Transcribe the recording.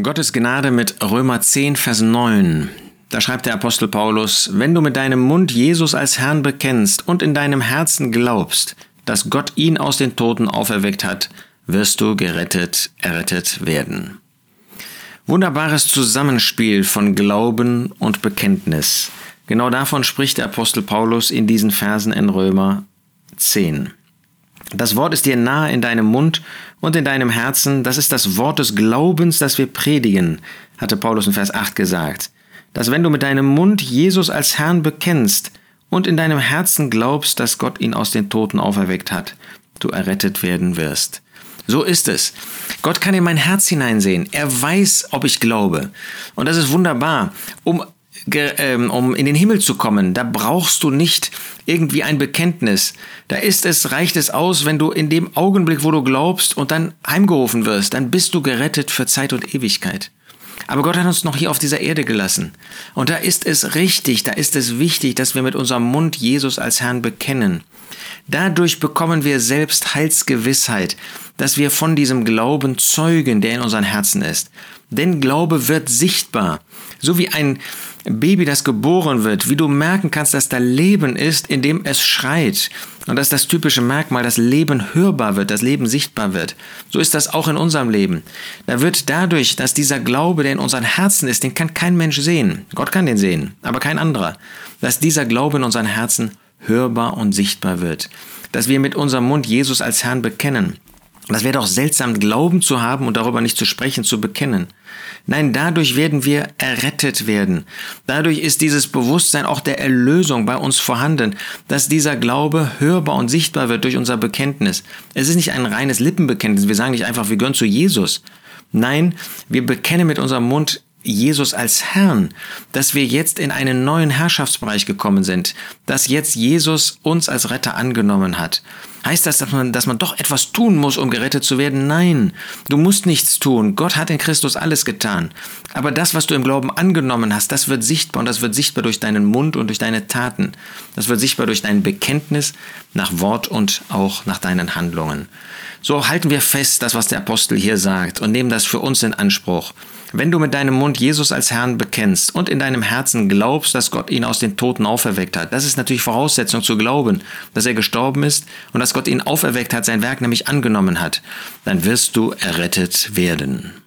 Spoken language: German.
Gottes Gnade mit Römer 10, Vers 9. Da schreibt der Apostel Paulus, wenn du mit deinem Mund Jesus als Herrn bekennst und in deinem Herzen glaubst, dass Gott ihn aus den Toten auferweckt hat, wirst du gerettet, errettet werden. Wunderbares Zusammenspiel von Glauben und Bekenntnis. Genau davon spricht der Apostel Paulus in diesen Versen in Römer 10. Das Wort ist dir nahe in deinem Mund und in deinem Herzen. Das ist das Wort des Glaubens, das wir predigen, hatte Paulus in Vers 8 gesagt. Dass wenn du mit deinem Mund Jesus als Herrn bekennst und in deinem Herzen glaubst, dass Gott ihn aus den Toten auferweckt hat, du errettet werden wirst. So ist es. Gott kann in mein Herz hineinsehen. Er weiß, ob ich glaube. Und das ist wunderbar. Um um in den Himmel zu kommen, da brauchst du nicht irgendwie ein Bekenntnis. Da ist es, reicht es aus, wenn du in dem Augenblick, wo du glaubst und dann heimgerufen wirst, dann bist du gerettet für Zeit und Ewigkeit. Aber Gott hat uns noch hier auf dieser Erde gelassen. Und da ist es richtig, da ist es wichtig, dass wir mit unserem Mund Jesus als Herrn bekennen. Dadurch bekommen wir selbst Heilsgewissheit, dass wir von diesem Glauben zeugen, der in unseren Herzen ist. Denn Glaube wird sichtbar. So wie ein Baby, das geboren wird, wie du merken kannst, dass da Leben ist, indem es schreit. Und das ist das typische Merkmal, dass Leben hörbar wird, dass Leben sichtbar wird. So ist das auch in unserem Leben. Da wird dadurch, dass dieser Glaube, der in unseren Herzen ist, den kann kein Mensch sehen. Gott kann den sehen, aber kein anderer. Dass dieser Glaube in unseren Herzen hörbar und sichtbar wird. Dass wir mit unserem Mund Jesus als Herrn bekennen. Das wäre doch seltsam, Glauben zu haben und darüber nicht zu sprechen, zu bekennen. Nein, dadurch werden wir errettet werden. Dadurch ist dieses Bewusstsein auch der Erlösung bei uns vorhanden, dass dieser Glaube hörbar und sichtbar wird durch unser Bekenntnis. Es ist nicht ein reines Lippenbekenntnis. Wir sagen nicht einfach, wir gehören zu Jesus. Nein, wir bekennen mit unserem Mund Jesus als Herrn, dass wir jetzt in einen neuen Herrschaftsbereich gekommen sind, dass jetzt Jesus uns als Retter angenommen hat. Heißt das, dass man, dass man doch etwas tun muss, um gerettet zu werden? Nein, du musst nichts tun. Gott hat in Christus alles getan. Aber das, was du im Glauben angenommen hast, das wird sichtbar und das wird sichtbar durch deinen Mund und durch deine Taten. Das wird sichtbar durch dein Bekenntnis nach Wort und auch nach deinen Handlungen. So halten wir fest, das, was der Apostel hier sagt und nehmen das für uns in Anspruch. Wenn du mit deinem Mund Jesus als Herrn bekennst und in deinem Herzen glaubst, dass Gott ihn aus den Toten auferweckt hat, das ist natürlich Voraussetzung zu glauben, dass er gestorben ist und dass Gott ihn auferweckt hat, sein Werk nämlich angenommen hat, dann wirst du errettet werden.